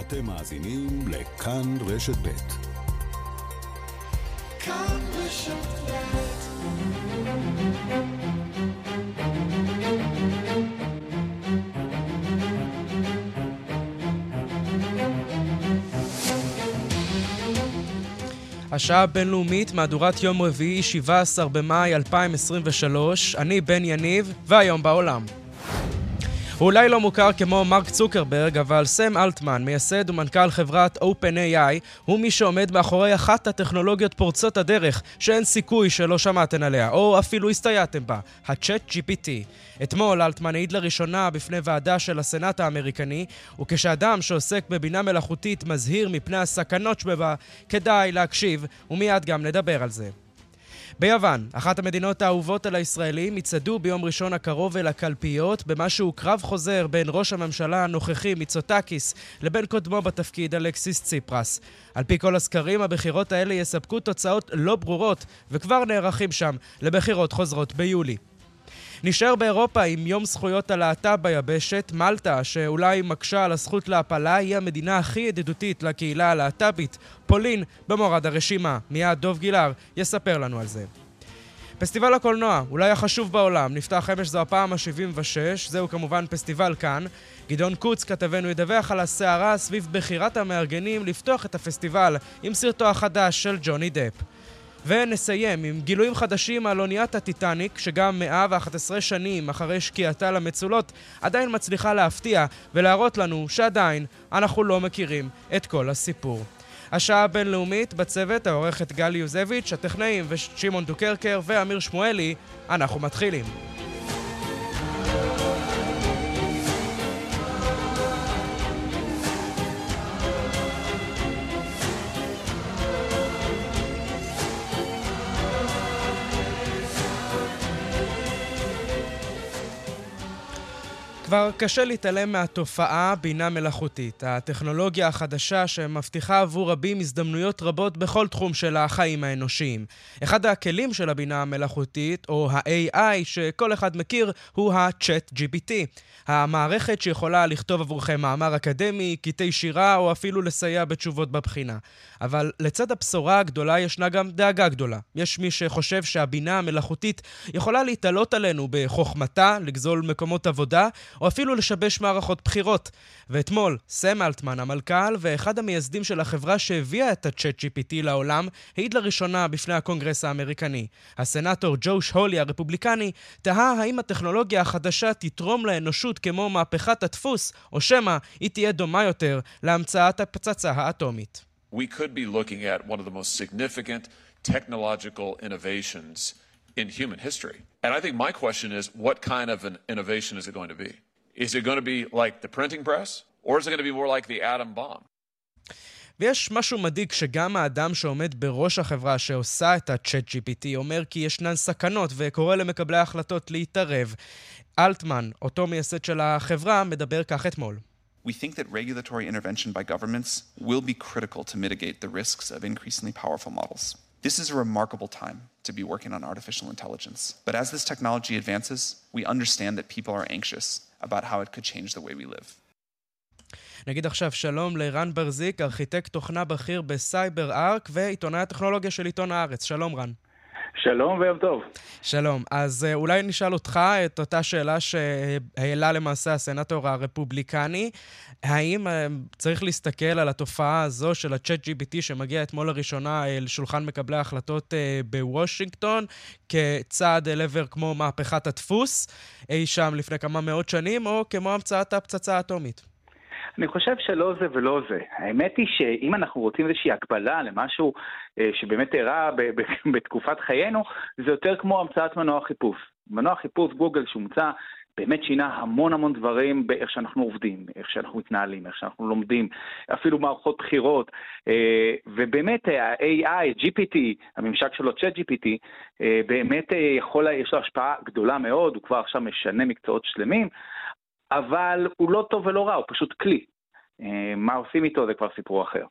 אתם מאזינים לכאן רשת ב'. כאן רשת השעה הבינלאומית, מהדורת יום רביעי, 17 במאי 2023. אני בן יניב, והיום בעולם. הוא אולי לא מוכר כמו מרק צוקרברג, אבל סם אלטמן, מייסד ומנכ"ל חברת OpenAI, הוא מי שעומד מאחורי אחת הטכנולוגיות פורצות הדרך, שאין סיכוי שלא שמעתם עליה, או אפילו הסתייעתם בה, ה-Chat GPT. אתמול אלטמן העיד לראשונה בפני ועדה של הסנאט האמריקני, וכשאדם שעוסק בבינה מלאכותית מזהיר מפני הסכנות שבה, כדאי להקשיב, ומיד גם נדבר על זה. ביוון, אחת המדינות האהובות על הישראלים, יצעדו ביום ראשון הקרוב אל הקלפיות במה שהוא קרב חוזר בין ראש הממשלה הנוכחי מיצוטקיס לבין קודמו בתפקיד אלכסיס ציפרס. על פי כל הסקרים, הבחירות האלה יספקו תוצאות לא ברורות, וכבר נערכים שם לבחירות חוזרות ביולי. נשאר באירופה עם יום זכויות הלהט"ב ביבשת. מלטה, שאולי מקשה על הזכות להפלה, היא המדינה הכי ידידותית לקהילה הלהט"בית. פולין במורד הרשימה. מיד דוב גילהר יספר לנו על זה. פסטיבל הקולנוע, אולי החשוב בעולם, נפתח אמש זו הפעם ה-76, זהו כמובן פסטיבל כאן. גדעון קוץ, כתבנו, ידווח על הסערה סביב בחירת המארגנים לפתוח את הפסטיבל עם סרטו החדש של ג'וני דפ. ונסיים עם גילויים חדשים על אוניית הטיטניק, שגם 111 שנים אחרי שקיעתה למצולות, עדיין מצליחה להפתיע ולהראות לנו שעדיין אנחנו לא מכירים את כל הסיפור. השעה הבינלאומית בצוות העורכת גלי יוזביץ', הטכנאים ושמעון דוקרקר ואמיר שמואלי, אנחנו מתחילים. כבר קשה להתעלם מהתופעה בינה מלאכותית, הטכנולוגיה החדשה שמבטיחה עבור רבים הזדמנויות רבות בכל תחום של החיים האנושיים. אחד הכלים של הבינה המלאכותית, או ה-AI, שכל אחד מכיר, הוא ה-Chat GPT. המערכת שיכולה לכתוב עבורכם מאמר אקדמי, קטעי שירה, או אפילו לסייע בתשובות בבחינה. אבל לצד הבשורה הגדולה ישנה גם דאגה גדולה. יש מי שחושב שהבינה המלאכותית יכולה להתעלות עלינו בחוכמתה, לגזול מקומות עבודה, או אפילו לשבש מערכות בחירות. ואתמול, סם אלטמן, המלכ"ל ואחד המייסדים של החברה שהביאה את ה-Chat GPT לעולם, העיד לראשונה בפני הקונגרס האמריקני. הסנאטור ג'וש הולי הרפובליקני תהה האם הטכנולוגיה החדשה תתרום לאנושות כמו מהפכת הדפוס, או שמא היא תהיה דומה יותר להמצאת הפצצה האטומית. We could be looking at one of the most significant technological innovations in human history. And I think my question is what kind of an innovation is it going to be? Is it going to be like the printing press, or is it going to be more like the atom bomb? ויש משהו מדאיג שגם האדם שעומד בראש החברה שעושה את ה-Chat GPT אומר כי ישנן סכנות וקורא למקבלי ההחלטות להתערב. אלטמן, אותו מייסד של החברה, מדבר כך אתמול. We think that regulatory intervention by governments will be critical to mitigate the risks of increasingly powerful models. This is a remarkable time to be working on artificial intelligence. But as this technology advances, we understand that people are anxious about how it could change the way we live. נגיד עכשיו שלום לרן ברזיק, ארכיטקט תוכנה בכיר בסייבר ארק ועיתונאי הטכנולוגיה של עיתון הארץ. שלום רן. שלום ויום טוב. שלום. אז אה, אולי נשאל אותך את אותה שאלה שהעלה למעשה הסנטור הרפובליקני. האם אה, צריך להסתכל על התופעה הזו של ה-Chat GPT שמגיע אתמול לראשונה אל שולחן מקבלי ההחלטות אה, בוושינגטון כצעד אל עבר כמו מהפכת הדפוס אי שם לפני כמה מאות שנים, או כמו המצאת הפצצה האטומית? אני חושב שלא זה ולא זה. האמת היא שאם אנחנו רוצים איזושהי הקבלה למשהו אה, שבאמת אירע בתקופת חיינו, זה יותר כמו המצאת מנוע חיפוש. מנוע חיפוש גוגל שהומצא באמת שינה המון המון דברים באיך שאנחנו עובדים, איך שאנחנו מתנהלים, איך שאנחנו לומדים, אפילו מערכות בחירות, אה, ובאמת ה-AI, GPT, הממשק שלו, Chat GPT, אה, באמת יכול, יש לו השפעה גדולה מאוד, הוא כבר עכשיו משנה מקצועות שלמים, אבל הוא לא טוב ולא רע, הוא פשוט כלי. אה, מה עושים איתו זה כבר סיפור אחר.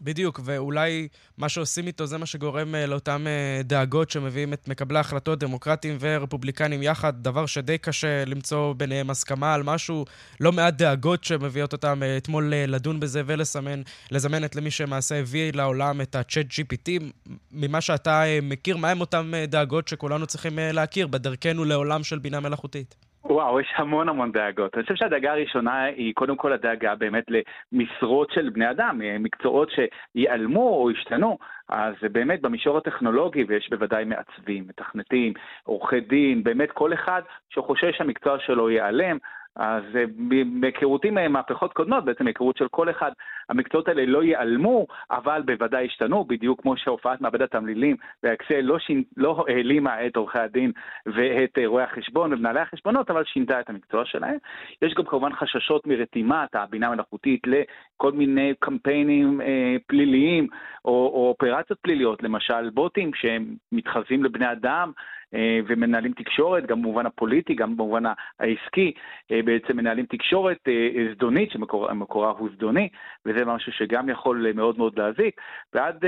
בדיוק, ואולי מה שעושים איתו זה מה שגורם אה, לאותן אה, דאגות שמביאים את מקבלי ההחלטות, דמוקרטים ורפובליקנים יחד, דבר שדי קשה למצוא ביניהם הסכמה על משהו, לא מעט דאגות שמביאות אותם אתמול לדון בזה ולזמן את למי שמעשה הביא לעולם את ה-Chat GPT. ממה שאתה מכיר, מהם אותן דאגות שכולנו צריכים להכיר בדרכנו לעולם של בינה מלאכותית? וואו, יש המון המון דאגות. אני חושב שהדאגה הראשונה היא קודם כל הדאגה באמת למשרות של בני אדם, מקצועות שיעלמו או ישתנו. אז באמת במישור הטכנולוגי, ויש בוודאי מעצבים, מתכנתים, עורכי דין, באמת כל אחד שחושש שהמקצוע שלו ייעלם, אז אה, מהיכרותי מהפכות קודמות, בעצם מהיכרות של כל אחד, המקצועות האלה לא ייעלמו, אבל בוודאי השתנו, בדיוק כמו שהופעת מעבדת תמלילים והאקסל לא, שינ... לא העלימה את עורכי הדין ואת אה, רואי החשבון ומנהלי החשבונות, אבל שינתה את המקצוע שלהם. יש גם כמובן חששות מרתימת הבינה המלאכותית לכל מיני קמפיינים אה, פליליים או, או אופרציות פליליות, למשל בוטים שהם מתחזים לבני אדם. אה, ומנהלים תקשורת, גם במובן הפוליטי, גם במובן העסקי, אה, בעצם מנהלים תקשורת אה, זדונית, שמקורה הוא זדוני, וזה משהו שגם יכול מאוד מאוד להזיק, ועד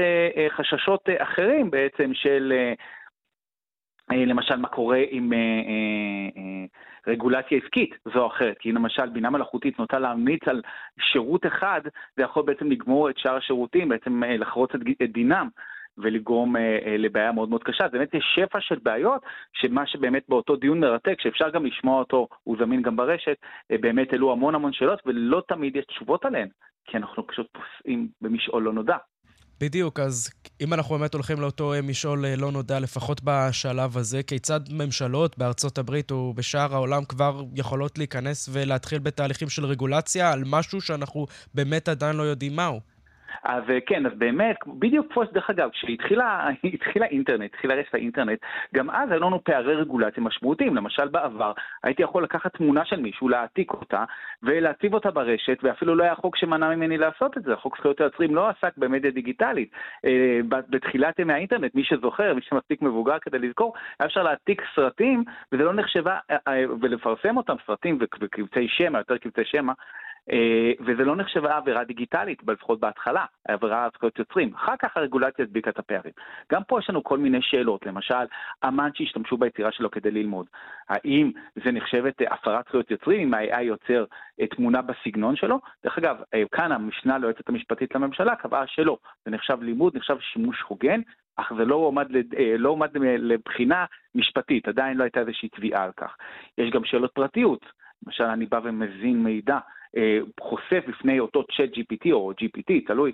חששות אחרים בעצם של... למשל מה קורה עם אה, אה, אה, רגולציה עסקית זו או אחרת, כי למשל בינה מלאכותית נוטה להמליץ על שירות אחד, זה יכול בעצם לגמור את שאר השירותים, בעצם לחרוץ את, את דינם. ולגרום אה, אה, לבעיה מאוד מאוד קשה. אז באמת יש שפע של בעיות, שמה שבאמת באותו דיון מרתק, שאפשר גם לשמוע אותו, הוא זמין גם ברשת, אה, באמת העלו המון המון שאלות, ולא תמיד יש תשובות עליהן, כי אנחנו פשוט פוסעים במשעול לא נודע. בדיוק, אז אם אנחנו באמת הולכים לאותו משעול לא נודע, לפחות בשלב הזה, כיצד ממשלות בארצות הברית ובשאר העולם כבר יכולות להיכנס ולהתחיל בתהליכים של רגולציה על משהו שאנחנו באמת עדיין לא יודעים מהו? אז אה, כן, אז באמת, בדיוק כמו שדרך אגב, כשהתחילה האינטרנט, התחילה רשת האינטרנט, גם אז היו לנו פערי רגולציה משמעותיים. למשל בעבר, הייתי יכול לקחת תמונה של מישהו, להעתיק אותה, ולהציב אותה ברשת, ואפילו לא היה חוק שמנע ממני לעשות את זה. חוק זכויות היוצרים לא עסק במדיה דיגיטלית. אה, בתחילת ימי האינטרנט, מי שזוכר, מי שמספיק מבוגר כדי לזכור, היה אפשר להעתיק סרטים, וזה לא נחשבה, אה, ולפרסם אותם, סרטים וקבצי שמע, יותר קבצי שמע, וזה לא נחשבה עבירה דיגיטלית, לפחות בהתחלה, עבירה על זכויות יוצרים. אחר כך הרגולציה הדביקה את הפערים. גם פה יש לנו כל מיני שאלות, למשל, אמן שהשתמשו ביצירה שלו כדי ללמוד. האם זה נחשבת אה, הפרת זכויות יוצרים אם ה-AI יוצר אה, תמונה בסגנון שלו? דרך אגב, כאן המשנה ליועצת המשפטית לממשלה קבעה שלא. זה נחשב לימוד, נחשב שימוש הוגן, אך זה לא עומד, לא לבחינה משפטית, עדיין לא הייתה איזושהי תביעה על כך. יש גם שאלות פרטיות. למשל, אני בא ומזין מידע אה, חושף בפני אותו צ'אט GPT או GPT, תלוי,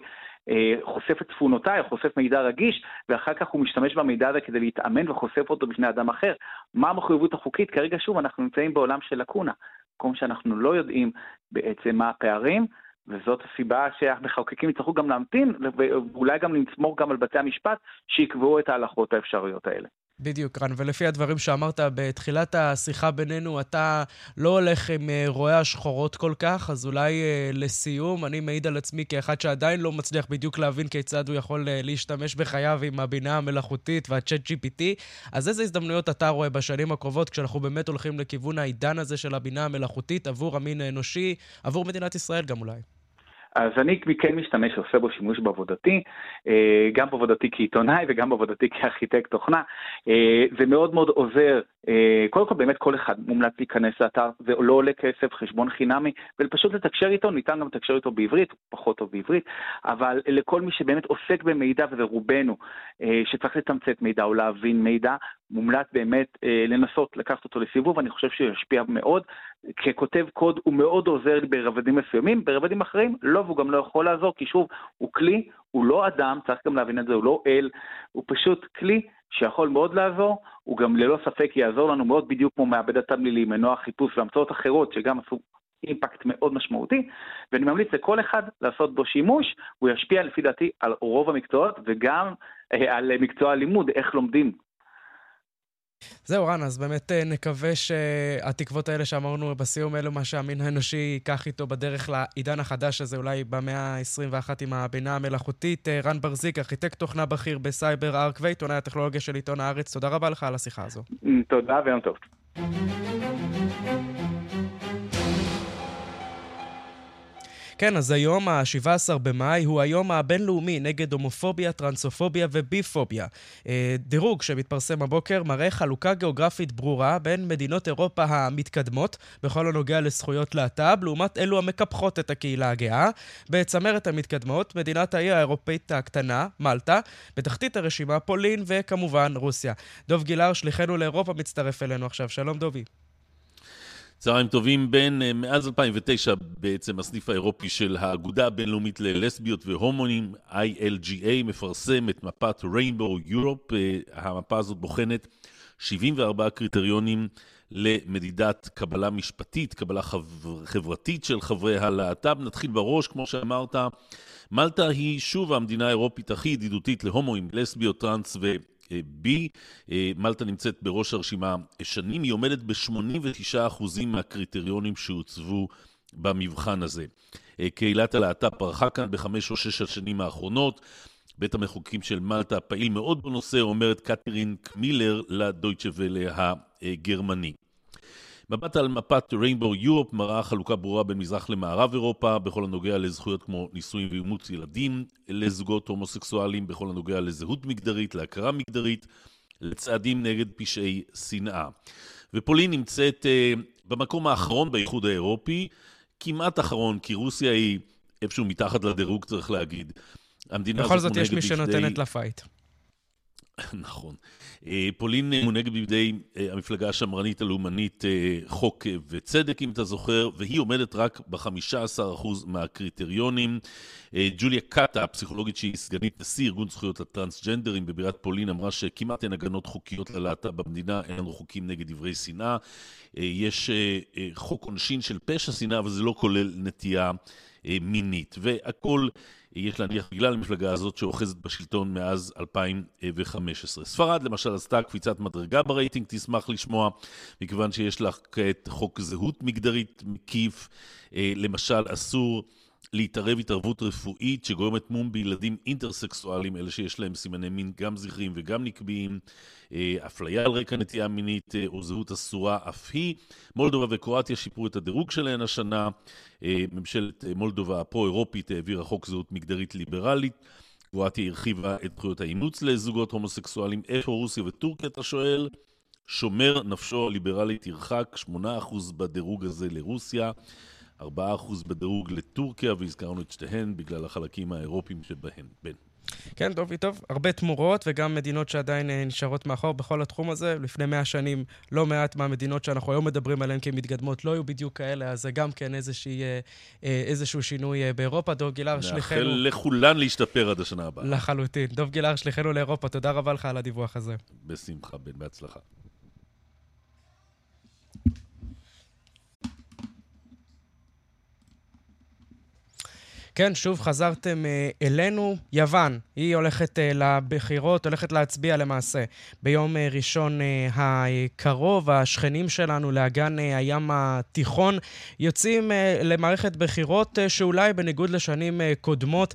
אה, חושף את תפונותיי, או חושף מידע רגיש, ואחר כך הוא משתמש במידע הזה כדי להתאמן וחושף אותו בפני אדם אחר. מה המחויבות החוקית? כרגע שוב, אנחנו נמצאים בעולם של לקונה. מקום שאנחנו לא יודעים בעצם מה הפערים, וזאת הסיבה שהמחוקקים יצטרכו גם להמתין, ואולי גם לסמוך גם על בתי המשפט שיקבעו את ההלכות האפשריות האלה. בדיוק, רן, ולפי הדברים שאמרת בתחילת השיחה בינינו, אתה לא הולך עם אה, רואי השחורות כל כך, אז אולי אה, לסיום, אני מעיד על עצמי כאחד שעדיין לא מצליח בדיוק להבין כיצד הוא יכול אה, להשתמש בחייו עם הבינה המלאכותית והצ'אט GPT, אז איזה הזדמנויות אתה רואה בשנים הקרובות, כשאנחנו באמת הולכים לכיוון העידן הזה של הבינה המלאכותית עבור המין האנושי, עבור מדינת ישראל גם אולי? אז אני כן משתמש, עושה בו שימוש בעבודתי, אה, גם בעבודתי כעיתונאי וגם בעבודתי כארכיטקט תוכנה. אה, זה מאוד מאוד עוזר, אה, קודם כל באמת כל אחד מומלץ להיכנס לאתר, זה לא עולה כסף, חשבון חינמי, ופשוט לתקשר איתו, ניתן גם לתקשר איתו בעברית, פחות טוב בעברית, אבל לכל מי שבאמת עוסק במידע, וזה רובנו, שצריך לתמצת מידע או להבין מידע, מומלץ באמת לנסות לקחת אותו לסיבוב, אני חושב שהוא ישפיע מאוד. ככותב קוד הוא מאוד עוזר לי ברבדים מסוימים, ברבדים אחרים לא, והוא גם לא יכול לעזור, כי שוב, הוא כלי, הוא לא אדם, צריך גם להבין את זה, הוא לא אל, הוא פשוט כלי שיכול מאוד לעזור, הוא גם ללא ספק יעזור לנו מאוד בדיוק כמו מעבדת תמלילים, מנוע חיפוש והמצאות אחרות שגם עשו אימפקט מאוד משמעותי, ואני ממליץ לכל אחד לעשות בו שימוש, הוא ישפיע לפי דעתי על רוב המקצועות וגם אה, על מקצוע הלימוד, איך לומדים זהו, רן, אז באמת אה, נקווה שהתקוות האלה שאמרנו בסיום אלו מה שהמין האנושי ייקח איתו בדרך לעידן החדש הזה, אולי במאה ה-21 עם הבינה המלאכותית. אה, רן ברזיק, ארכיטקט תוכנה בכיר בסייבר ארק ועיתונאי הטכנולוגיה של עיתון הארץ, תודה רבה לך על השיחה הזו. תודה ויום טוב. כן, אז היום, ה-17 במאי, הוא היום הבינלאומי נגד הומופוביה, טרנסופוביה וביפוביה. אה, דירוג שמתפרסם הבוקר מראה חלוקה גיאוגרפית ברורה בין מדינות אירופה המתקדמות בכל הנוגע לזכויות להט"ב, לעומת אלו המקפחות את הקהילה הגאה. בצמרת המתקדמות, מדינת האי האירופאית הקטנה, מלטה, בתחתית הרשימה פולין וכמובן רוסיה. דוב גילהר, שליחנו לאירופה, מצטרף אלינו עכשיו. שלום דובי. צהריים טובים, בין אה, מאז 2009 בעצם הסניף האירופי של האגודה הבינלאומית ללסביות והומונים, ILGA, מפרסם את מפת Rainbow Europe. אה, המפה הזאת בוחנת 74 קריטריונים למדידת קבלה משפטית, קבלה חבר, חברתית של חברי הלהט"ב. נתחיל בראש, כמו שאמרת, מלטה היא שוב המדינה האירופית הכי ידידותית להומואים, לסביות, טראנס ו... B. אה, מלטה נמצאת בראש הרשימה שנים, היא עומדת ב-89% מהקריטריונים שהוצבו במבחן הזה. אה, קהילת הלהט"ב פרחה כאן בחמש או שש השנים האחרונות. בית המחוקקים של מלטה פעיל מאוד בנושא, אומרת קטרין קמילר לדויטשה ולה. מבט על מפת ריינבו יורופ מראה חלוקה ברורה בין מזרח למערב אירופה בכל הנוגע לזכויות כמו נישואים ואימוץ ילדים, לזוגות הומוסקסואלים בכל הנוגע לזהות מגדרית, להכרה מגדרית, לצעדים נגד פשעי שנאה. ופולין נמצאת uh, במקום האחרון באיחוד האירופי, כמעט אחרון, כי רוסיה היא איפשהו מתחת לדירוג צריך להגיד. בכל זאת יש מי שנותנת לפייט. נכון. אה, פולין מונהגת בידי אה, המפלגה השמרנית הלאומנית אה, חוק וצדק, אם אתה זוכר, והיא עומדת רק ב-15% מהקריטריונים. ג'וליה קאטה, הפסיכולוגית שהיא סגנית נשיא ארגון זכויות הטרנסג'נדרים בבירת פולין, אמרה שכמעט אין הגנות חוקיות ללהט"ב במדינה, אין לנו חוקים נגד דברי שנאה. יש חוק עונשין של פשע שנאה, אבל זה לא כולל נטייה מינית. והכל... יש להניח בגלל המפלגה הזאת שאוחזת בשלטון מאז 2015. ספרד למשל עשתה קפיצת מדרגה ברייטינג, תשמח לשמוע, מכיוון שיש לך כעת חוק זהות מגדרית מקיף, אה, למשל אסור להתערב התערבות רפואית שגורמת מום בילדים אינטרסקסואלים, אלה שיש להם סימני מין גם זכריים וגם נקביים, אה, אפליה על רקע נטייה מינית אה, או זהות אסורה אף היא. מולדובה וקרואטיה שיפרו את הדירוג שלהן השנה. אה, ממשלת מולדובה הפרו-אירופית העבירה חוק זהות מגדרית ליברלית. קרואטיה הרחיבה את זכויות האימוץ לזוגות הומוסקסואלים. איפה רוסיה וטורקיה, אתה שואל? שומר נפשו הליברלית ירחק 8% בדירוג הזה לרוסיה. 4% בדירוג לטורקיה, והזכרנו את שתיהן בגלל החלקים האירופיים שבהן. בין. כן, טוב טוב. הרבה תמורות, וגם מדינות שעדיין אה, נשארות מאחור בכל התחום הזה. לפני מאה שנים, לא מעט מהמדינות שאנחנו היום מדברים עליהן כמתקדמות לא היו בדיוק כאלה, אז זה גם כן איזושהי, אה, אה, איזשהו שינוי באירופה. דוב גילהר, שליחנו... נאחל לכולן להשתפר עד השנה הבאה. לחלוטין. דוב גילהר, שליחנו לאירופה, תודה רבה לך על הדיווח הזה. בשמחה, בן, בהצלחה. כן, שוב חזרתם אה, אלינו. יוון, היא הולכת אה, לבחירות, הולכת להצביע למעשה ביום אה, ראשון הקרוב. השכנים שלנו לאגן הים התיכון יוצאים למערכת בחירות שאולי בניגוד לשנים קודמות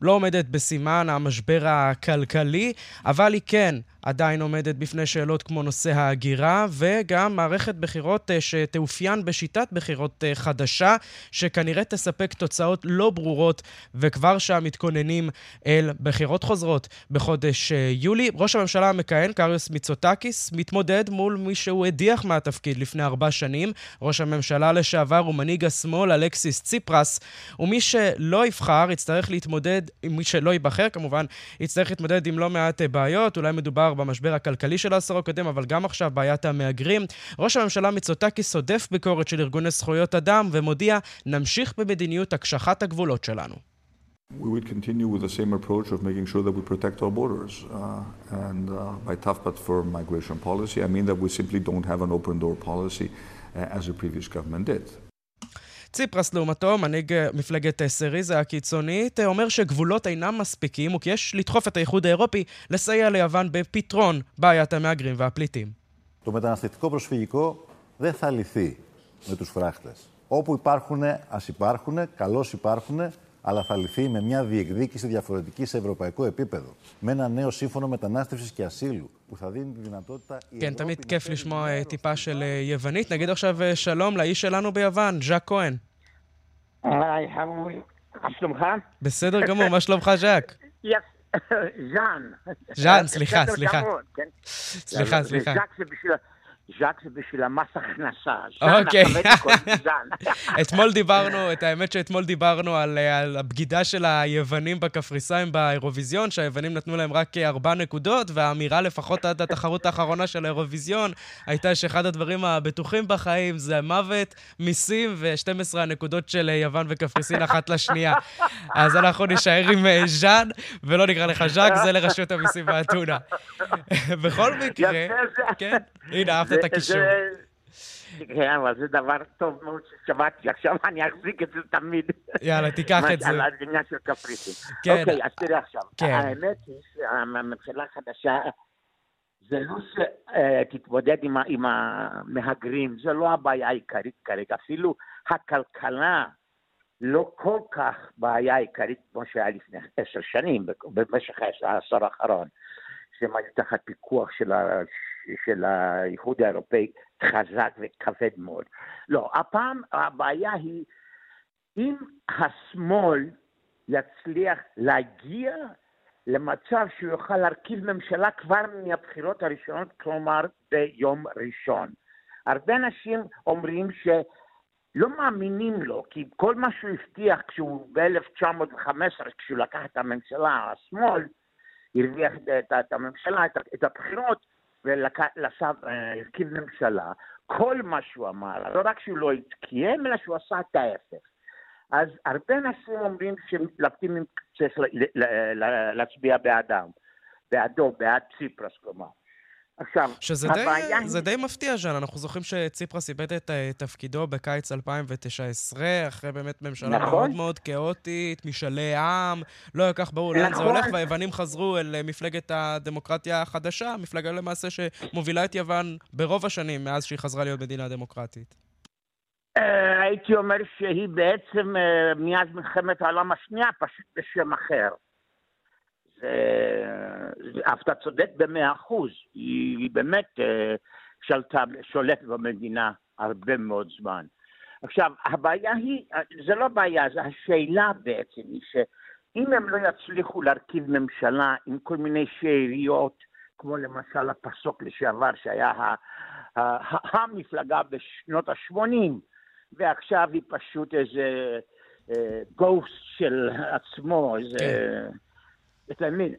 לא עומדת בסימן המשבר הכלכלי, אבל היא כן עדיין עומדת בפני שאלות כמו נושא ההגירה, וגם מערכת בחירות שתאופיין בשיטת בחירות חדשה, שכנראה תספק תוצאות לא ברורות, וכבר שם מתכוננים אל בחירות חוזרות בחודש אה, יולי. ראש הממשלה המכהן, קריוס מיצוטקיס, מתמודד מול מי שהוא הדיח מהתפקיד לפני ארבע שנים, ראש הממשלה לשעבר ומנהיג השמאל, אלכסיס ציפרס, ומי שלא יבחר יצטרך להתמודד, מי שלא ייבחר כמובן, יצטרך להתמודד עם לא מעט בעיות, אולי מדובר במשבר הכלכלי של העשור הקודם, אבל גם עכשיו בעיית המהגרים. ראש הממשלה מיצוטקי סודף ביקורת של ארגוני זכויות אדם ומודיע, נמשיך במדיניות הקשחת הגבולות שלנו. We would continue with the same approach of making sure that we protect our borders. Uh, and uh, by tough but firm migration policy, I mean that we simply don't have an open door policy uh, as the previous government did. ציפרס, לעומתו, מנהיג אה, מפלגת אה, סריזה הקיצונית, אה, אומר שגבולות אינם מספיקים וכי לדחוף את האיחוד האירופי לסייע ליוון בפתרון בעיית המהגרים והפליטים. Το μεταναστευτικό προσφυγικό δεν θα λυθεί με τους φράχτες. Όπου υπάρχουν, ας υπάρχουν, καλώς υπάρχουν, αλλά θα λυθεί με μια διεκδίκηση διαφορετική σε ευρωπαϊκό επίπεδο. Με ένα νέο σύμφωνο μετανάστευση και ασύλου που θα δίνει τη δυνατότητα... כן, תמיד כיף לשמוע טיפה של יוונית. נגיד עכשיו שלום לאיש שלנו ביוון, ז'אק כהן. היי, חמורי, מה שלומך? בסדר גמור, מה שלומך, ז'אק? ז'אן. ז'אן, סליחה, סליחה. סליחה, סליחה. ז'אק זה בשביל... המס הכנסה. אוקיי. אתמול דיברנו, את האמת שאתמול דיברנו על, על הבגידה של היוונים בקפריסאים באירוויזיון, שהיוונים נתנו להם רק ארבע נקודות, והאמירה לפחות עד התחרות האחרונה של האירוויזיון הייתה שאחד הדברים הבטוחים בחיים זה מוות, מיסים ו-12 הנקודות של יוון וקפריסין אחת לשנייה. אז אנחנו נישאר עם אה, ז'אן, ולא נקרא לך ז'אק, זה לרשות המיסים באתונה. בכל מקרה, כן, הנה, אהבת את הקישור. כן, אבל זה דבר טוב מאוד ששמעתי, עכשיו אני אחזיק את זה תמיד. יאללה, תיקח את זה. על העניין של קפריסין. כן. אוקיי, אז תראה עכשיו. כן. האמת היא שהממשלה החדשה, זה לא שתתמודד עם המהגרים, זה לא הבעיה העיקרית כרגע. אפילו הכלכלה לא כל כך בעיה עיקרית כמו שהיה לפני עשר שנים, במשך העשור האחרון, שהם היו תחת פיקוח של של האיחוד האירופאי חזק וכבד מאוד. לא, הפעם הבעיה היא אם השמאל יצליח להגיע למצב שהוא יוכל להרכיב ממשלה כבר מהבחירות הראשונות, כלומר ביום ראשון. הרבה אנשים אומרים שלא מאמינים לו, כי כל מה שהוא הבטיח כשהוא ב-1915, כשהוא לקח את הממשלה, השמאל, הרוויח את הממשלה, את הבחירות, והרכיב ממשלה, כל מה שהוא אמר, לא רק שהוא לא קיים, אלא שהוא עשה את ההפך. אז הרבה אנשים אומרים שלפטינים צריך להצביע בעדם, בעדו, בעד ציפרס כלומר. עכשיו, שזה הבעיה די, היא... זה די מפתיע, ז'אן. אנחנו זוכרים שציפרס איבד את תפקידו בקיץ 2019, אחרי באמת ממשלה נכון. מאוד מאוד כאוטית, משאלי עם, לא היה כך ברור לאן נכון. זה הולך, והיוונים חזרו אל מפלגת הדמוקרטיה החדשה, מפלגה למעשה שמובילה את יוון ברוב השנים מאז שהיא חזרה להיות מדינה דמוקרטית. אה, הייתי אומר שהיא בעצם, אה, מאז מלחמת העולם השנייה, פשוט בשם אחר. אף אתה צודק במאה אחוז, היא באמת אה, שלטה, שולטת במדינה הרבה מאוד זמן. עכשיו, הבעיה היא, זה לא בעיה, זה השאלה בעצם, היא שאם הם לא יצליחו להרכיב ממשלה עם כל מיני שאריות, כמו למשל הפסוק לשעבר, שהיה המפלגה בשנות ה-80, ועכשיו היא פשוט איזה גוסט אה, של עצמו, איזה... כן. אתה מבין?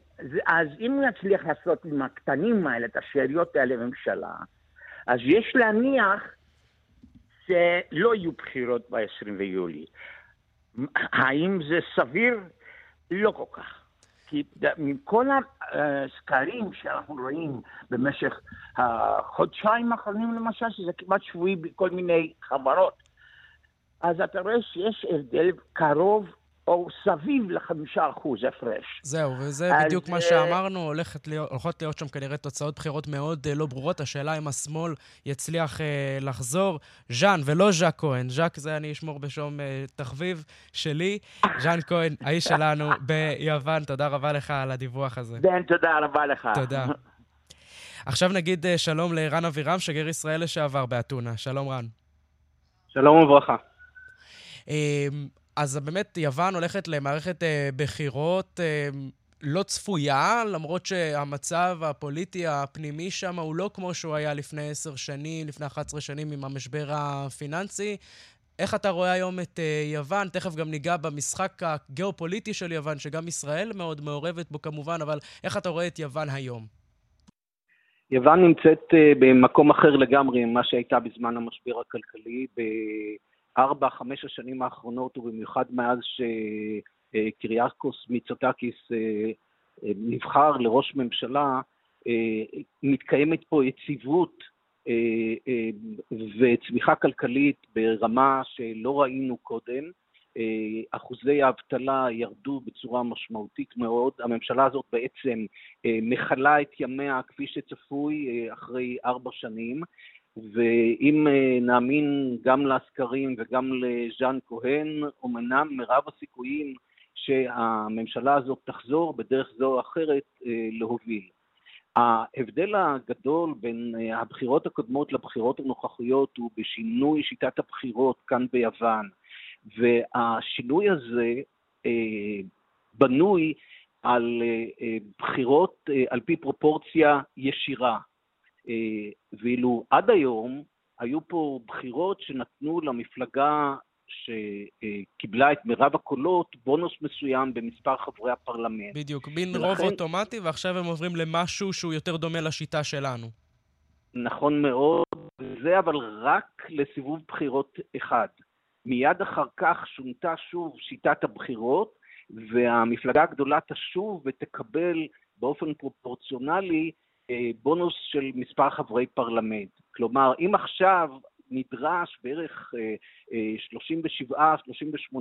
אז אם נצליח לעשות עם הקטנים האלה, את השאריות האלה בממשלה, אז יש להניח שלא יהיו בחירות ב-20 ביולי. האם זה סביר? לא כל כך. כי מכל הסקרים שאנחנו רואים במשך החודשיים האחרונים למשל, שזה כמעט שבועי בכל מיני חברות, אז אתה רואה שיש הבדל קרוב או סביב לחמישה אחוז הפרש. זהו, וזה אז, בדיוק מה שאמרנו, הולכת להיות, הולכות להיות שם כנראה תוצאות בחירות מאוד uh, לא ברורות. השאלה אם השמאל יצליח uh, לחזור. ז'אן ולא ז'אק כהן. ז'אק זה אני אשמור בשום uh, תחביב שלי. ז'אן כהן, האיש שלנו ביוון, תודה רבה לך על הדיווח הזה. כן, תודה רבה לך. תודה. עכשיו נגיד uh, שלום לרן אבירם, שגר ישראל לשעבר באתונה. שלום, רן. שלום וברכה. אז באמת יוון הולכת למערכת אה, בחירות אה, לא צפויה, למרות שהמצב הפוליטי הפנימי שם הוא לא כמו שהוא היה לפני עשר שנים, לפני 11 שנים עם המשבר הפיננסי. איך אתה רואה היום את אה, יוון? תכף גם ניגע במשחק הגיאופוליטי של יוון, שגם ישראל מאוד מעורבת בו כמובן, אבל איך אתה רואה את יוון היום? יוון נמצאת אה, במקום אחר לגמרי ממה שהייתה בזמן המשבר הכלכלי. ארבע, חמש השנים האחרונות, ובמיוחד מאז שקריאקוס מיצוטקיס אה, אה, נבחר לראש ממשלה, אה, מתקיימת פה יציבות וצמיחה כלכלית ברמה שלא ראינו קודם. אחוזי האבטלה ירדו בצורה משמעותית מאוד. הממשלה הזאת בעצם מכלה את ימיה כפי שצפוי אחרי ארבע שנים, ואם אה, נאמין גם לסקרים וגם לז'אן כהן, אמנם מרב הסיכויים שהממשלה הזאת תחזור בדרך זו או אחרת אה, להוביל. ההבדל הגדול בין אה, הבחירות הקודמות לבחירות הנוכחיות הוא בשינוי שיטת הבחירות כאן ביוון. והשינוי הזה בנוי על בחירות על פי פרופורציה ישירה. ואילו עד היום היו פה בחירות שנתנו למפלגה שקיבלה את מירב הקולות, בונוס מסוים במספר חברי הפרלמנט. בדיוק, מין ולכן... רוב אוטומטי, ועכשיו הם עוברים למשהו שהוא יותר דומה לשיטה שלנו. נכון מאוד, זה אבל רק לסיבוב בחירות אחד. מיד אחר כך שונתה שוב שיטת הבחירות, והמפלגה הגדולה תשוב ותקבל באופן פרופורציונלי אה, בונוס של מספר חברי פרלמנט. כלומר, אם עכשיו נדרש בערך 37-38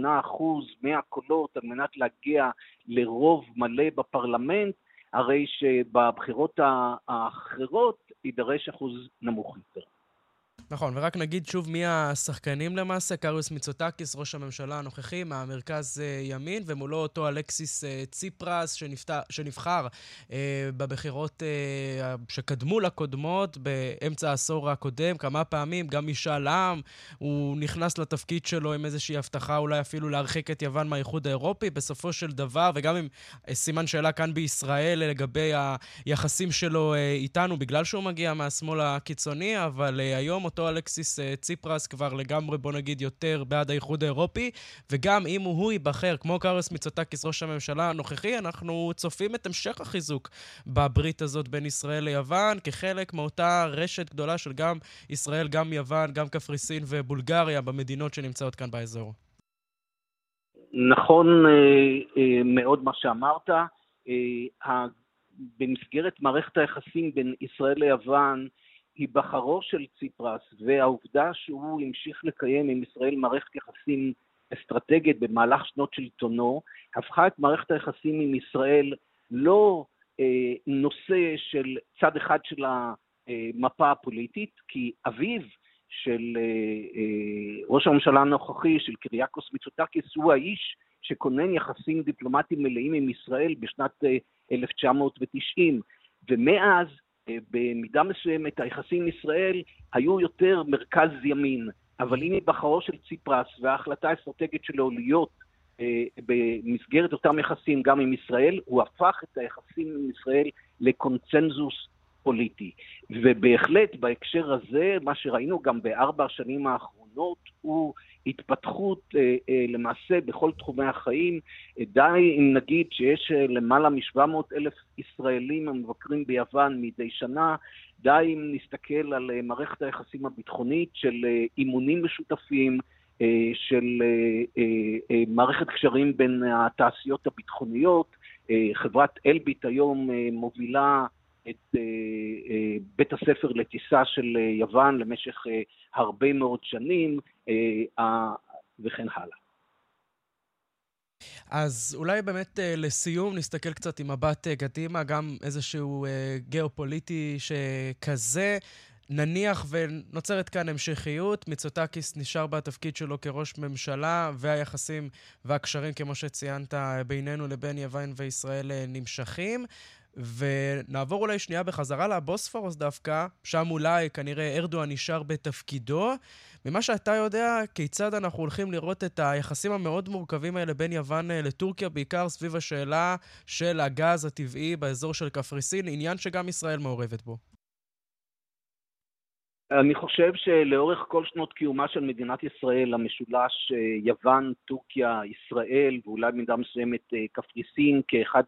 אה, אחוז מהקולות על מנת להגיע לרוב מלא בפרלמנט, הרי שבבחירות האחרות יידרש אחוז נמוך יותר. נכון, ורק נגיד שוב מי השחקנים למעשה, קריוס מיצוטקיס, ראש הממשלה הנוכחי, מהמרכז אה, ימין, ומולו אותו אלכסיס אה, ציפרס, שנפתר, שנבחר אה, בבחירות אה, שקדמו לקודמות, באמצע העשור הקודם, כמה פעמים, גם משאל עם, הוא נכנס לתפקיד שלו עם איזושהי הבטחה אולי אפילו להרחיק את יוון מהאיחוד האירופי, בסופו של דבר, וגם עם אה, סימן שאלה כאן בישראל לגבי היחסים שלו אה, איתנו, בגלל שהוא מגיע מהשמאל הקיצוני, אבל אה, היום אותו אלכסיס אה, ציפרס כבר לגמרי, בוא נגיד, יותר בעד האיחוד האירופי, וגם אם הוא ייבחר, כמו קארס מיצוטקיס, ראש הממשלה הנוכחי, אנחנו צופים את המשך החיזוק בברית הזאת בין ישראל ליוון, כחלק מאותה רשת גדולה של גם ישראל, גם יוון, גם קפריסין ובולגריה, במדינות שנמצאות כאן באזור. נכון אה, אה, מאוד מה שאמרת. במסגרת מערכת היחסים בין ישראל ליוון, היבחרו של ציפרס והעובדה שהוא המשיך לקיים עם ישראל מערכת יחסים אסטרטגית במהלך שנות שלטונו, הפכה את מערכת היחסים עם ישראל לא אה, נושא של צד אחד של המפה הפוליטית, כי אביו של אה, אה, ראש הממשלה הנוכחי, של קריאקוס מיצוטקיס, הוא האיש שכונן יחסים דיפלומטיים מלאים עם ישראל בשנת אה, 1990, ומאז במידה מסוימת היחסים עם ישראל היו יותר מרכז ימין, אבל עם היבחרו של ציפרס וההחלטה האסטרטגית שלו להיות אה, במסגרת אותם יחסים גם עם ישראל, הוא הפך את היחסים עם ישראל לקונצנזוס פוליטי. ובהחלט בהקשר הזה, מה שראינו גם בארבע השנים האחרונות, הוא התפתחות אה, אה, למעשה בכל תחומי החיים. די אם נגיד שיש אה, למעלה מ-700 אלף ישראלים המבקרים ביוון מדי שנה, די אם נסתכל על מערכת היחסים הביטחונית של אימונים משותפים, של מערכת קשרים בין התעשיות הביטחוניות. חברת אלביט היום מובילה את בית הספר לטיסה של יוון למשך הרבה מאוד שנים. אה, וכן הלאה. אז אולי באמת אה, לסיום נסתכל קצת עם מבט אה, קדימה, גם איזשהו גיאופוליטי שכזה. נניח ונוצרת כאן המשכיות, מיצוטקיס נשאר בתפקיד שלו כראש ממשלה, והיחסים והקשרים, כמו שציינת, בינינו לבין יוון וישראל נמשכים. ונעבור אולי שנייה בחזרה לבוספורוס דווקא, שם אולי כנראה ארדואן נשאר בתפקידו. ממה שאתה יודע, כיצד אנחנו הולכים לראות את היחסים המאוד מורכבים האלה בין יוון אה, לטורקיה, בעיקר סביב השאלה של הגז הטבעי באזור של קפריסין, עניין שגם ישראל מעורבת בו. אני חושב שלאורך כל שנות קיומה של מדינת ישראל, המשולש אה, יוון, טורקיה, ישראל, ואולי במידה מסוימת אה, קפריסין, כאחד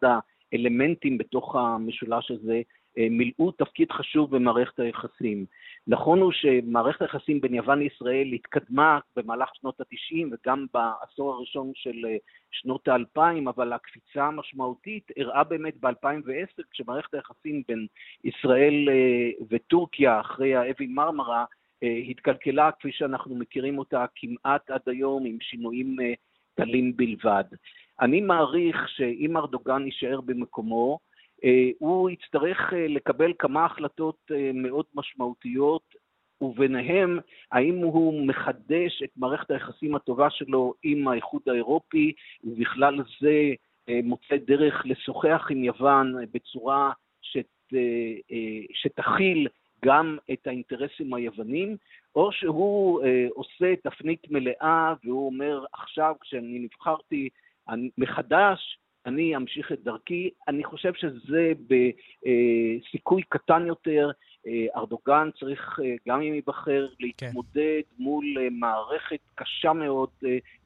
האלמנטים בתוך המשולש הזה, מילאו תפקיד חשוב במערכת היחסים. נכון הוא שמערכת היחסים בין יוון לישראל התקדמה במהלך שנות ה-90 וגם בעשור הראשון של אה, שנות ה-2000, אבל הקפיצה המשמעותית אירעה באמת ב-2010, כשמערכת היחסים בין ישראל אה, וטורקיה אחרי האבי מרמרה אה, התקלקלה כפי שאנחנו מכירים אותה כמעט עד היום עם שינויים קלים בלבד. אני מעריך שאם ארדוגן יישאר במקומו, אה, הוא יצטרך אה, לקבל כמה החלטות אה, מאוד משמעותיות, וביניהם האם הוא מחדש את מערכת היחסים הטובה שלו עם האיחוד האירופי, ובכלל זה מוצא דרך לשוחח עם יוון בצורה שת, שתכיל גם את האינטרסים היוונים, או שהוא עושה תפנית מלאה והוא אומר, עכשיו כשאני נבחרתי מחדש, אני אמשיך את דרכי. אני חושב שזה בסיכוי קטן יותר. אה, ארדוגן צריך, אה, גם אם ייבחר, להתמודד כן. מול אה, מערכת קשה מאוד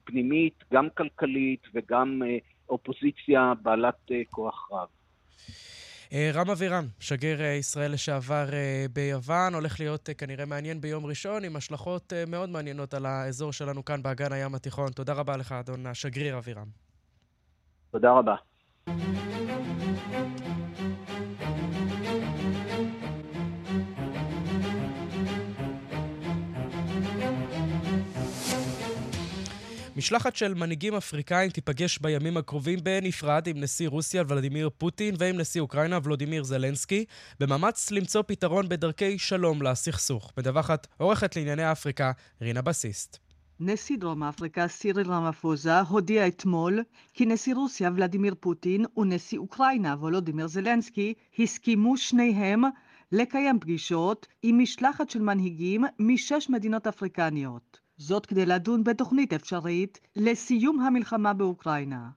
פנימית, גם כלכלית וגם אופוזיציה בעלת כוח רב. רם אבירם, שגריר ישראל לשעבר ביוון, הולך להיות כנראה מעניין ביום ראשון, עם השלכות מאוד מעניינות על האזור שלנו כאן באגן הים התיכון. תודה רבה לך, אדון השגריר אבירם. תודה רבה. משלחת של מנהיגים אפריקאים תיפגש בימים הקרובים בנפרד עם נשיא רוסיה ולדימיר פוטין ועם נשיא אוקראינה ולודימיר זלנסקי, במאמץ למצוא פתרון בדרכי שלום לסכסוך. מדווחת עורכת לענייני אפריקה, רינה בסיסט. נשיא דרום אפריקה סיריל רמפוזה הודיע אתמול כי נשיא רוסיה ולדימיר פוטין ונשיא אוקראינה וולודימיר זלנסקי הסכימו שניהם לקיים פגישות עם משלחת של מנהיגים משש מדינות אפריקניות. זאת כדי לדון בתוכנית אפשרית לסיום המלחמה באוקראינה.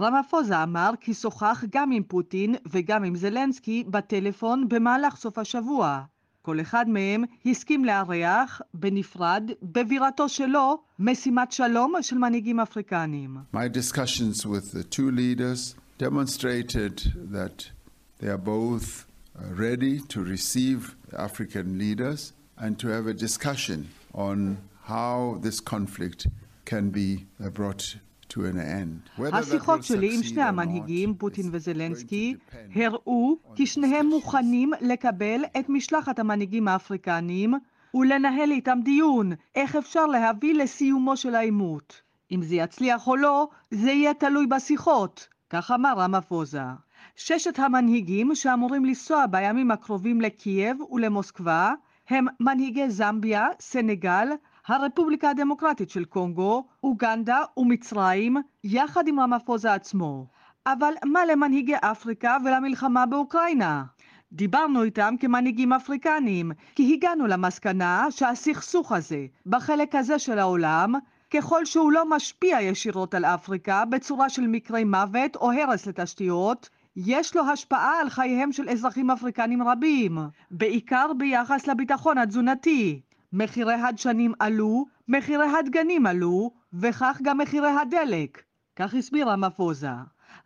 רמפוזה אמר כי שוחח גם עם פוטין וגם עם זלנסקי בטלפון במהלך סוף השבוע. כל אחד מהם הסכים לארח בנפרד בבירתו שלו משימת שלום של מנהיגים אפריקנים. My discussions with the two leaders demonstrated that they are both ready to receive African leaders and to have a discussion on how this conflict can be brought השיחות שלי עם שני המנהיגים, פוטין וזלנסקי, הראו כי שניהם מוכנים לקבל את משלחת המנהיגים האפריקניים ולנהל איתם דיון איך אפשר להביא לסיומו של העימות. אם זה יצליח או לא, זה יהיה תלוי בשיחות, כך אמר רמפוזה. ששת המנהיגים שאמורים לנסוע בימים הקרובים לקייב ולמוסקבה הם מנהיגי זמביה, סנגל, הרפובליקה הדמוקרטית של קונגו, אוגנדה ומצרים, יחד עם רמפוזה עצמו. אבל מה למנהיגי אפריקה ולמלחמה באוקראינה? דיברנו איתם כמנהיגים אפריקניים, כי הגענו למסקנה שהסכסוך הזה, בחלק הזה של העולם, ככל שהוא לא משפיע ישירות על אפריקה בצורה של מקרי מוות או הרס לתשתיות, יש לו השפעה על חייהם של אזרחים אפריקנים רבים, בעיקר ביחס לביטחון התזונתי. מחירי הדשנים עלו, מחירי הדגנים עלו, וכך גם מחירי הדלק. כך הסביר רמפוזה.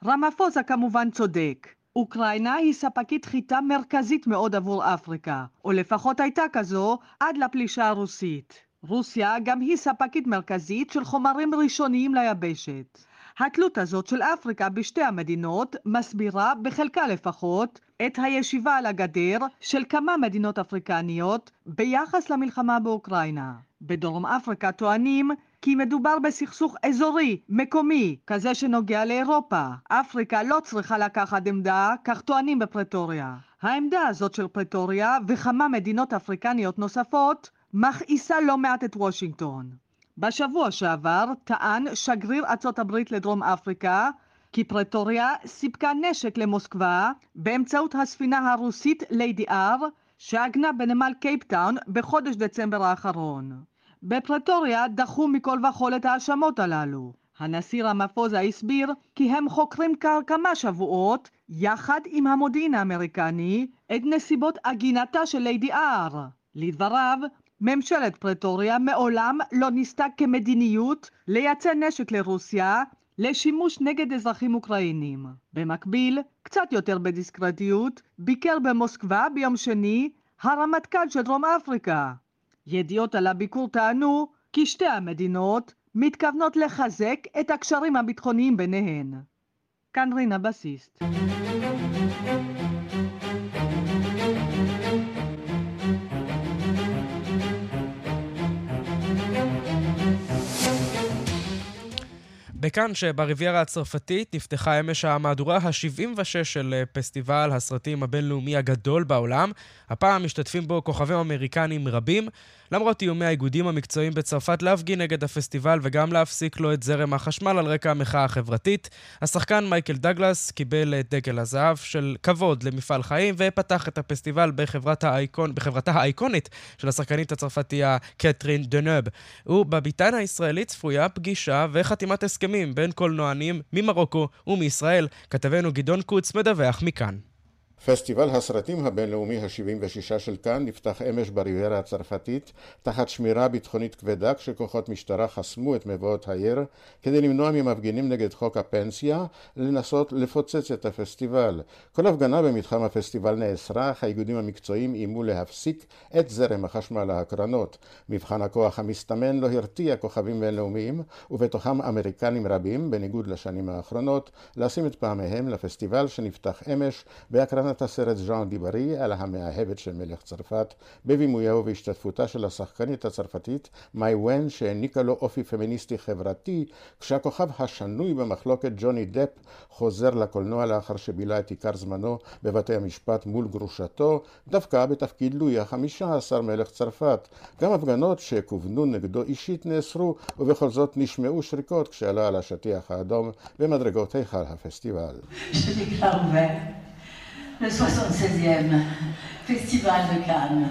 רמפוזה כמובן צודק. אוקראינה היא ספקית חיטה מרכזית מאוד עבור אפריקה, או לפחות הייתה כזו עד לפלישה הרוסית. רוסיה גם היא ספקית מרכזית של חומרים ראשוניים ליבשת. התלות הזאת של אפריקה בשתי המדינות מסבירה, בחלקה לפחות, את הישיבה על הגדר של כמה מדינות אפריקניות ביחס למלחמה באוקראינה. בדרום אפריקה טוענים כי מדובר בסכסוך אזורי, מקומי, כזה שנוגע לאירופה. אפריקה לא צריכה לקחת עמדה, כך טוענים בפרטוריה. העמדה הזאת של פרטוריה וכמה מדינות אפריקניות נוספות מכעיסה לא מעט את וושינגטון. בשבוע שעבר טען שגריר ארצות הברית לדרום אפריקה כי פרטוריה סיפקה נשק למוסקבה באמצעות הספינה הרוסית ליידי אר שעגנה בנמל קייפטאון בחודש דצמבר האחרון. בפרטוריה דחו מכל וכול את ההאשמות הללו. הנשיא רמפוסה הסביר כי הם חוקרים כבר כמה שבועות, יחד עם המודיעין האמריקני, את נסיבות עגינתה של ליידי אר. לדבריו, ממשלת פרטוריה מעולם לא ניסתה כמדיניות לייצא נשק לרוסיה לשימוש נגד אזרחים אוקראינים. במקביל, קצת יותר בדיסקרטיות, ביקר במוסקבה ביום שני הרמטכ"ל של דרום אפריקה. ידיעות על הביקור טענו כי שתי המדינות מתכוונות לחזק את הקשרים הביטחוניים ביניהן. כאן רינה בסיסט. בכאן שבריביירה הצרפתית נפתחה אמש המהדורה ה-76 של אה, פסטיבל הסרטים הבינלאומי הגדול בעולם. הפעם משתתפים בו כוכבים אמריקנים רבים. למרות איומי האיגודים המקצועיים בצרפת להפגין נגד הפסטיבל וגם להפסיק לו את זרם החשמל על רקע המחאה החברתית, השחקן מייקל דגלס קיבל את דגל הזהב של כבוד למפעל חיים ופתח את הפסטיבל בחברת האייקון, בחברתה האייקונית של השחקנית הצרפתייה קטרין דנוב. ובביתן הישראלית צפויה פגישה וחתימת הסכמים בין קולנוענים ממרוקו ומישראל. כתבנו גדעון קוץ מדווח מכאן. פסטיבל הסרטים הבינלאומי ה-76 של כאן נפתח אמש בריביירה הצרפתית תחת שמירה ביטחונית כבדה כשכוחות משטרה חסמו את מבואות העיר כדי למנוע ממפגינים נגד חוק הפנסיה לנסות לפוצץ את הפסטיבל. כל הפגנה במתחם הפסטיבל נאסרה אך האיגודים המקצועיים איימו להפסיק את זרם החשמל להקרנות. מבחן הכוח המסתמן לא הרתיע כוכבים בינלאומיים ובתוכם אמריקנים רבים בניגוד לשנים האחרונות לשים את פעמיהם לפסטיבל שנפתח אמש בהקרנת תחנת הסרט ז'אן דיברי על המאהבת של מלך צרפת, בבימויה ובהשתתפותה של השחקנית הצרפתית מאי ון שהעניקה לו אופי פמיניסטי חברתי, כשהכוכב השנוי במחלוקת ג'וני דפ חוזר לקולנוע לאחר שבילה את עיקר זמנו בבתי המשפט מול גרושתו, דווקא בתפקיד לואי החמישה עשר מלך צרפת. גם הפגנות שכוונו נגדו אישית נאסרו, ובכל זאת נשמעו שריקות כשעלה על השטיח האדום במדרגות היכל הפסטיבל. Le 76e Festival de Cannes.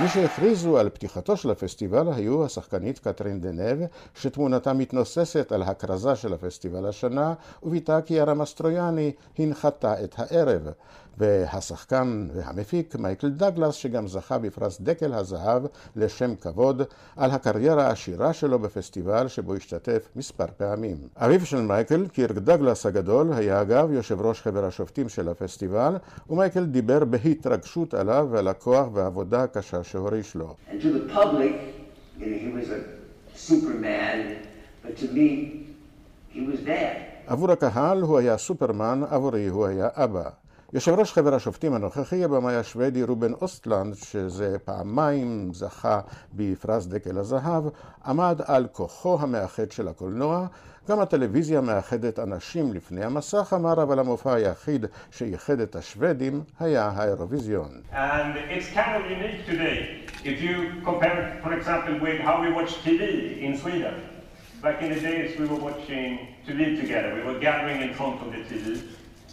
מי שהכריזו על פתיחתו של הפסטיבל היו השחקנית קטרין דנב, שתמונתה מתנוססת על הכרזה של הפסטיבל השנה, וביתה כי ירה מסטרויאני הנחתה את הערב. והשחקן והמפיק מייקל דגלס, שגם זכה בפרס דקל הזהב לשם כבוד על הקריירה העשירה שלו בפסטיבל שבו השתתף מספר פעמים. אביו של מייקל, קירק דגלס הגדול, היה אגב יושב ראש חבר השופטים של הפסטיבל, ומייקל דיבר בהתרגשות עליו ועל הכוח והעבודה הקשה שהוריש לו. עבור הקהל הוא היה סופרמן, עבורי הוא היה אבא. יושב ראש חבר השופטים הנוכחי, הבמאי השוודי רובן אוסטלנד, שזה פעמיים זכה בפרס דקל הזהב, עמד על כוחו המאחד של הקולנוע. גם הטלוויזיה מאחדת אנשים לפני המסך, אמר, אבל המופע היחיד שאיחד את השוודים היה האירוויזיון. Back in the days we were watching TV together. We were gathering in front of the TV.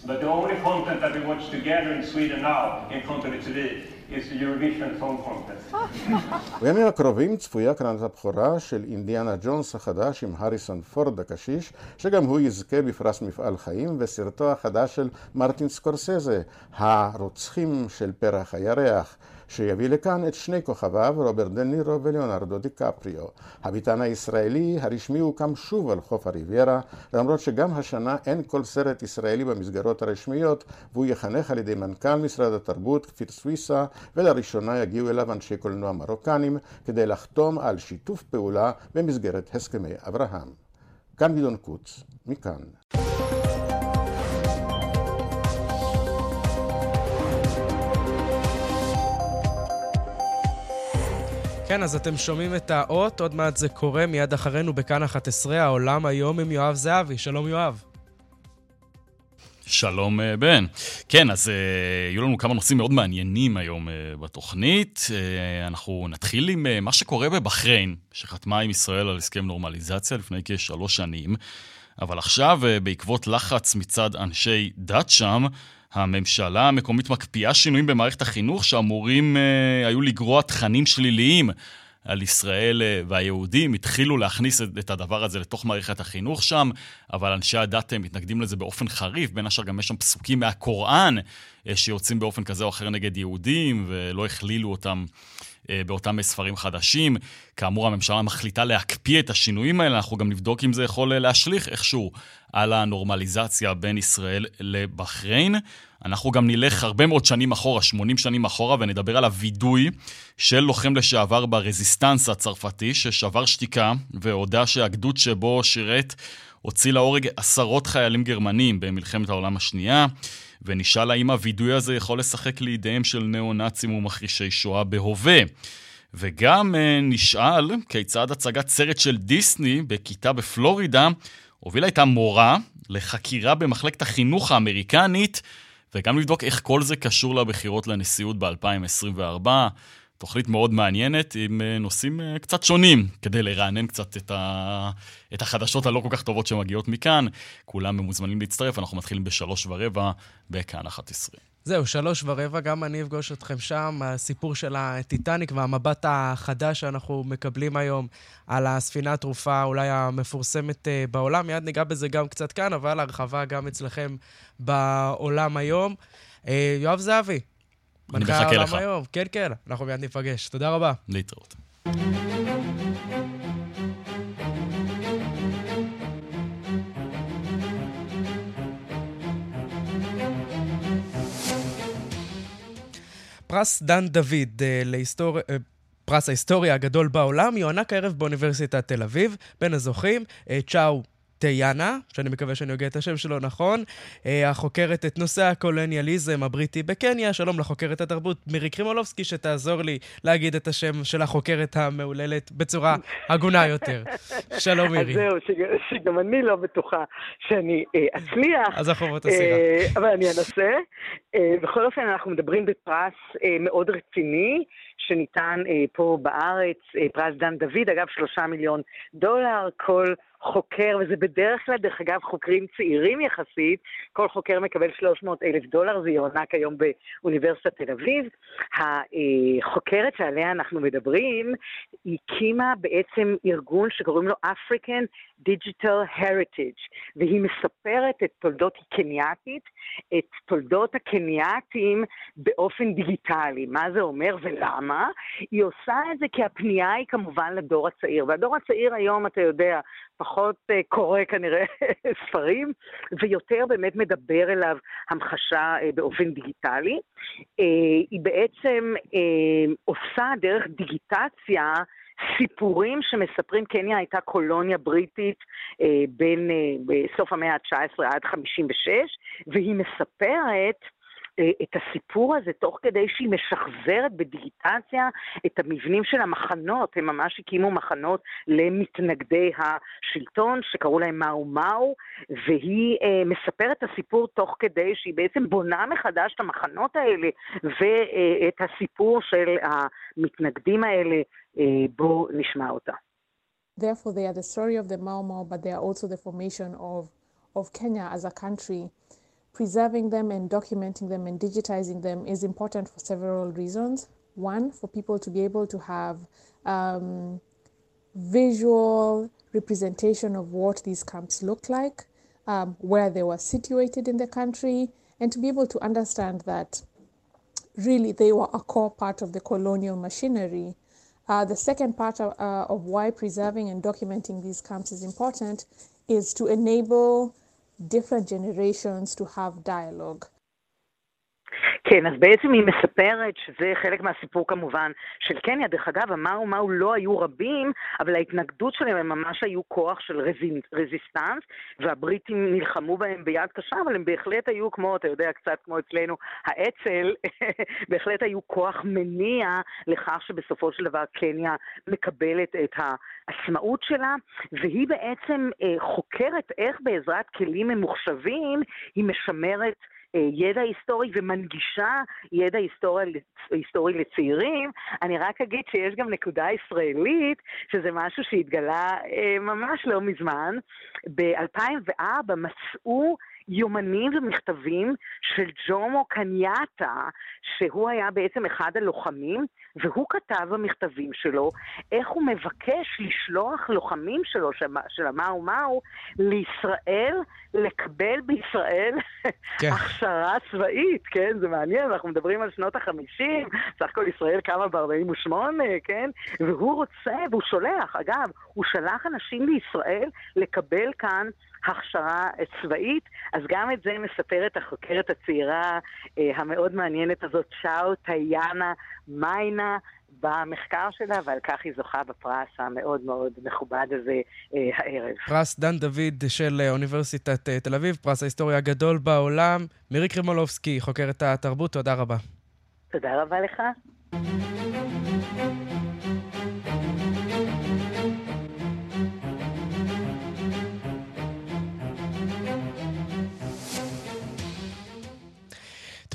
But the only content that we watch together in Sweden now, in the TV, is the Eurovision Song Contest. בימים הקרובים צפויה קרנת הבכורה של אינדיאנה ג'ונס החדש עם הריסון פורד הקשיש, שגם הוא יזכה בפרס מפעל חיים, וסרטו החדש של מרטין סקורסזה, הרוצחים של פרח הירח. שיביא לכאן את שני כוכביו, רוברט דה נירו וליאונרדו דיקפריו. הביתן הישראלי הרשמי הוקם שוב על חוף הריביירה, למרות שגם השנה אין כל סרט ישראלי במסגרות הרשמיות, והוא יחנך על ידי מנכ"ל משרד התרבות, כפיר סוויסה, ולראשונה יגיעו אליו אנשי קולנוע מרוקנים, כדי לחתום על שיתוף פעולה במסגרת הסכמי אברהם. כאן גדעון קוץ, מכאן. כן, אז אתם שומעים את האות, עוד מעט זה קורה, מיד אחרינו בכאן 11, העולם היום עם יואב זהבי. שלום יואב. שלום אה, בן. כן, אז uh, יהיו לנו כמה נושאים מאוד מעניינים היום uh, בתוכנית. אנחנו נתחיל עם מה שקורה בבחריין, שחתמה עם ישראל על הסכם נורמליזציה לפני כשלוש שנים, אבל עכשיו, בעקבות לחץ מצד אנשי דת שם, הממשלה המקומית מקפיאה שינויים במערכת החינוך שאמורים אה, היו לגרוע תכנים שליליים על ישראל אה, והיהודים. התחילו להכניס את, את הדבר הזה לתוך מערכת החינוך שם, אבל אנשי הדת אה, מתנגדים לזה באופן חריף. בין השאר גם יש שם פסוקים מהקוראן אה, שיוצאים באופן כזה או אחר נגד יהודים, ולא הכלילו אותם. אה, באותם ספרים חדשים. כאמור, הממשלה מחליטה להקפיא את השינויים האלה, אנחנו גם נבדוק אם זה יכול אה, להשליך איכשהו על הנורמליזציה בין ישראל לבחריין. אנחנו גם נלך הרבה מאוד שנים אחורה, 80 שנים אחורה, ונדבר על הווידוי של לוחם לשעבר ברזיסטנס הצרפתי, ששבר שתיקה והודה שהגדוד שבו שירת הוציא להורג עשרות חיילים גרמנים במלחמת העולם השנייה. ונשאל האם הווידוי הזה יכול לשחק לידיהם של ניאו-נאצים ומכחישי שואה בהווה. וגם נשאל כיצד הצגת סרט של דיסני בכיתה בפלורידה הובילה את המורה לחקירה במחלקת החינוך האמריקנית, וגם לבדוק איך כל זה קשור לבחירות לנשיאות ב-2024. תוכנית מאוד מעניינת עם אה, נושאים אה, קצת שונים, כדי לרענן קצת את, ה... את החדשות הלא כל כך טובות שמגיעות מכאן. כולם מוזמנים להצטרף, אנחנו מתחילים בשלוש ורבע בכאן 11. זהו, שלוש ורבע, גם אני אפגוש אתכם שם. הסיפור של הטיטניק והמבט החדש שאנחנו מקבלים היום על הספינה התרופה, אולי המפורסמת אה, בעולם. מיד ניגע בזה גם קצת כאן, אבל הרחבה גם אצלכם בעולם היום. יואב זהבי, אני מחכה לך. היום. כן, כן, אנחנו מיד ניפגש. תודה רבה. להתראות. פרס דן דוד אה, להיסטוריה... אה, פרס ההיסטוריה הגדול בעולם יוענק הערב באוניברסיטת תל אביב. בין הזוכים, אה, צ'או טיאנה, שאני מקווה שאני הוגה את השם שלו נכון, אה, החוקרת את נושא הקולוניאליזם הבריטי בקניה. שלום לחוקרת התרבות מירי קרימולובסקי, שתעזור לי להגיד את השם של החוקרת המהוללת בצורה הגונה יותר. שלום מירי. אז זהו, שג, שגם אני לא בטוחה שאני אה, אצליח. אז החובות הסירה. אה, אבל אני אנסה. אה, בכל אופן, אנחנו מדברים בפרס אה, מאוד רציני. שניתן אה, פה בארץ, אה, פרס דן דוד, אגב, שלושה מיליון דולר, כל חוקר, וזה בדרך כלל, דרך אגב, חוקרים צעירים יחסית, כל חוקר מקבל 300 אלף דולר, זה יוענק היום באוניברסיטת תל אביב. החוקרת שעליה אנחנו מדברים, הקימה בעצם ארגון שקוראים לו African Digital Heritage, והיא מספרת את תולדות, היא קנייתית, את תולדות הקנייתים באופן דיגיטלי. מה זה אומר ולמה? היא עושה את זה כי הפנייה היא כמובן לדור הצעיר, והדור הצעיר היום, אתה יודע, פחות uh, קורא כנראה ספרים, ויותר באמת מדבר אליו המחשה uh, באופן דיגיטלי. Uh, היא בעצם uh, עושה דרך דיגיטציה סיפורים שמספרים, קניה הייתה קולוניה בריטית אה, בין, אה, בסוף המאה ה-19 עד 56, והיא מספרת את הסיפור הזה תוך כדי שהיא משחזרת בדיגיטציה את המבנים של המחנות. הם ממש הקימו מחנות למתנגדי השלטון, שקראו להם מאו מאו, והיא אה, מספרת את הסיפור תוך כדי שהיא בעצם בונה מחדש את המחנות האלה ואת הסיפור של המתנגדים האלה. אה, בואו נשמע אותה. Therefore, they are the story of the Mau Mau, but they are also the formation of, of Kenya as a country. Preserving them and documenting them and digitizing them is important for several reasons. One, for people to be able to have um, visual representation of what these camps looked like, um, where they were situated in the country, and to be able to understand that really they were a core part of the colonial machinery. Uh, the second part of, uh, of why preserving and documenting these camps is important is to enable different generations to have dialogue. כן, אז בעצם היא מספרת שזה חלק מהסיפור כמובן של קניה. דרך אגב, המאו מאו לא היו רבים, אבל ההתנגדות שלהם הם ממש היו כוח של רזיסטנס, והבריטים נלחמו בהם ביד קשה, אבל הם בהחלט היו כמו, אתה יודע, קצת כמו אצלנו, האצ"ל, בהחלט היו כוח מניע לכך שבסופו של דבר קניה מקבלת את העצמאות שלה, והיא בעצם אה, חוקרת איך בעזרת כלים ממוחשבים היא משמרת ידע היסטורי ומנגישה ידע היסטורי, היסטורי לצעירים. אני רק אגיד שיש גם נקודה ישראלית, שזה משהו שהתגלה אה, ממש לא מזמן. ב-2004 מצאו יומנים ומכתבים של ג'ומו קנייתה, שהוא היה בעצם אחד הלוחמים, והוא כתב במכתבים שלו איך הוא מבקש לשלוח לוחמים שלו, של המאו מאו, לישראל, לקבל בישראל כן. הכשרה צבאית, כן? זה מעניין, אנחנו מדברים על שנות החמישים, סך הכל ישראל קמה ב-48, כן? והוא רוצה, והוא שולח, אגב, הוא שלח אנשים לישראל לקבל כאן הכשרה צבאית, אז גם את זה מספרת החוקרת הצעירה אה, המאוד מעניינת הזאת, שאו טייאנה מיינה, במחקר שלה, ועל כך היא זוכה בפרס המאוד מאוד מכובד הזה אה, הערב. פרס דן דוד של אוניברסיטת אה, תל אביב, פרס ההיסטוריה הגדול בעולם. מירי קרימולובסקי, חוקרת התרבות, תודה רבה. תודה רבה לך.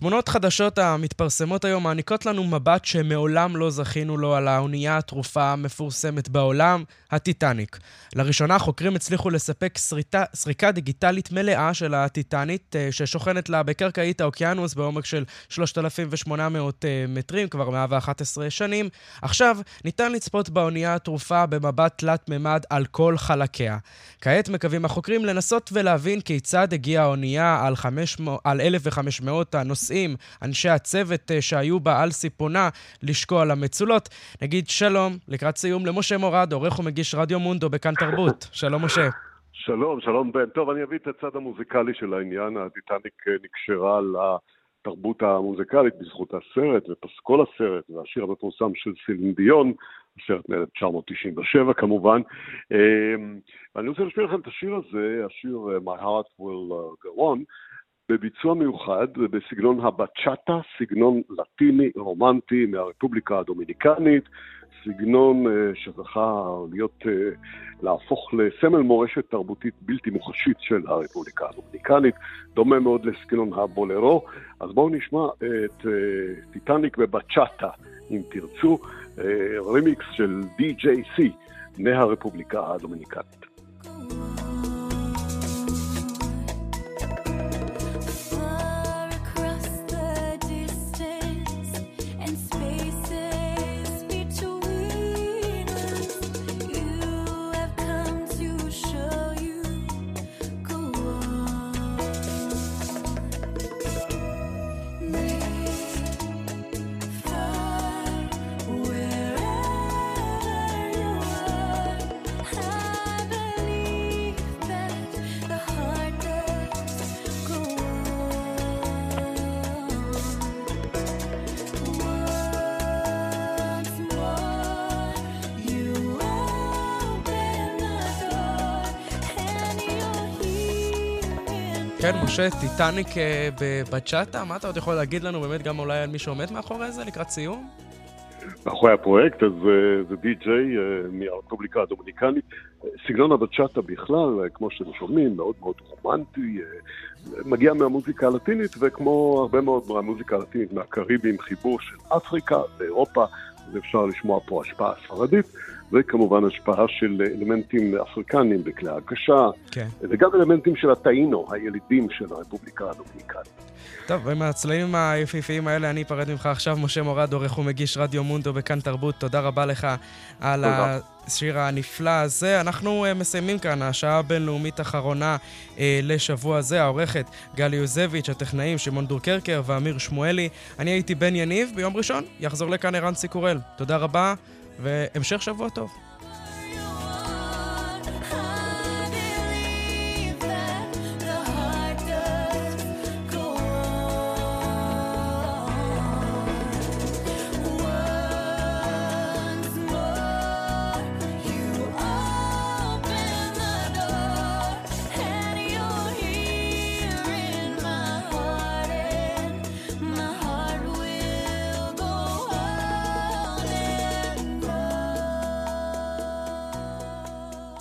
תמונות חדשות המתפרסמות היום מעניקות לנו מבט שמעולם לא זכינו לו על האונייה התרופה המפורסמת בעולם, הטיטניק. לראשונה חוקרים הצליחו לספק סריטה, סריקה דיגיטלית מלאה של הטיטנית, אה, ששוכנת לה בקרקעית האוקיינוס בעומק של 3,800 אה, מטרים, כבר 111 שנים. עכשיו ניתן לצפות באונייה התרופה במבט תלת-ממד על כל חלקיה. כעת מקווים החוקרים לנסות ולהבין כיצד הגיעה האונייה על, 500, על 1,500 הנוסעים, אנשי הצוות אה, שהיו בה על סיפונה, לשקוע על המצולות. נגיד שלום, לקראת סיום, למשה מורד, עורך ומגיש רדיו מונדו בכאן תרבות. שלום, משה. שלום, שלום בן. טוב, אני אביא את הצד המוזיקלי של העניין. הטיטניק אה, נקשרה לתרבות המוזיקלית בזכות הסרט ופסקול הסרט והשיר המפורסם של סילין דיון, הסרט מ-1997 כמובן. אמ, ואני רוצה להשמיע לכם את השיר הזה, השיר אה, My Heart Will Go On, בביצוע מיוחד בסגנון הבצ'אטה, סגנון לטיני רומנטי מהרפובליקה הדומיניקנית, סגנון אה, שזכה להיות, אה, להפוך לסמל מורשת תרבותית בלתי מוחשית של הרפובליקה הדומיניקנית, דומה מאוד לסגנון הבולרו. אז בואו נשמע את אה, טיטניק בבצ'אטה, אם תרצו, רימיקס של DJC מהרפובליקה הדומיניקנית. משה, טיטניק אה, בצ'אטה, מה אתה עוד יכול להגיד לנו באמת גם אולי על מי שעומד מאחורי זה לקראת סיום? מאחורי הפרויקט, אז אה, זה די-ג'יי אה, מהרפובליקה הדומיניקנית. סגנון הבצ'אטה בכלל, כמו שאתם שומעים, מאוד מאוד רומנטי, מגיע מהמוזיקה הלטינית, וכמו הרבה מאוד מהמוזיקה הלטינית מהקריבים, חיבור של אפריקה ואירופה, אז אפשר לשמוע פה השפעה ספרדית. וכמובן השפעה של אלמנטים אפריקניים בכלי הקשה, כן. וגם אלמנטים של הטאינו, הילידים של הרפובליקה הדומיניקנית. טוב, ועם הצלעים היפהפיים האלה אני אפרד ממך עכשיו. משה מורד, עורך ומגיש רדיו מונדו בכאן תרבות, תודה רבה לך על תודה. השיר הנפלא הזה. אנחנו uh, מסיימים כאן, השעה הבינלאומית האחרונה uh, לשבוע זה. העורכת גלי יוזביץ', הטכנאים שמעון דורקרקר ואמיר שמואלי. אני הייתי בן יניב, ביום ראשון יחזור לכאן ערן סיקורל. תודה רבה. והמשך שבוע טוב.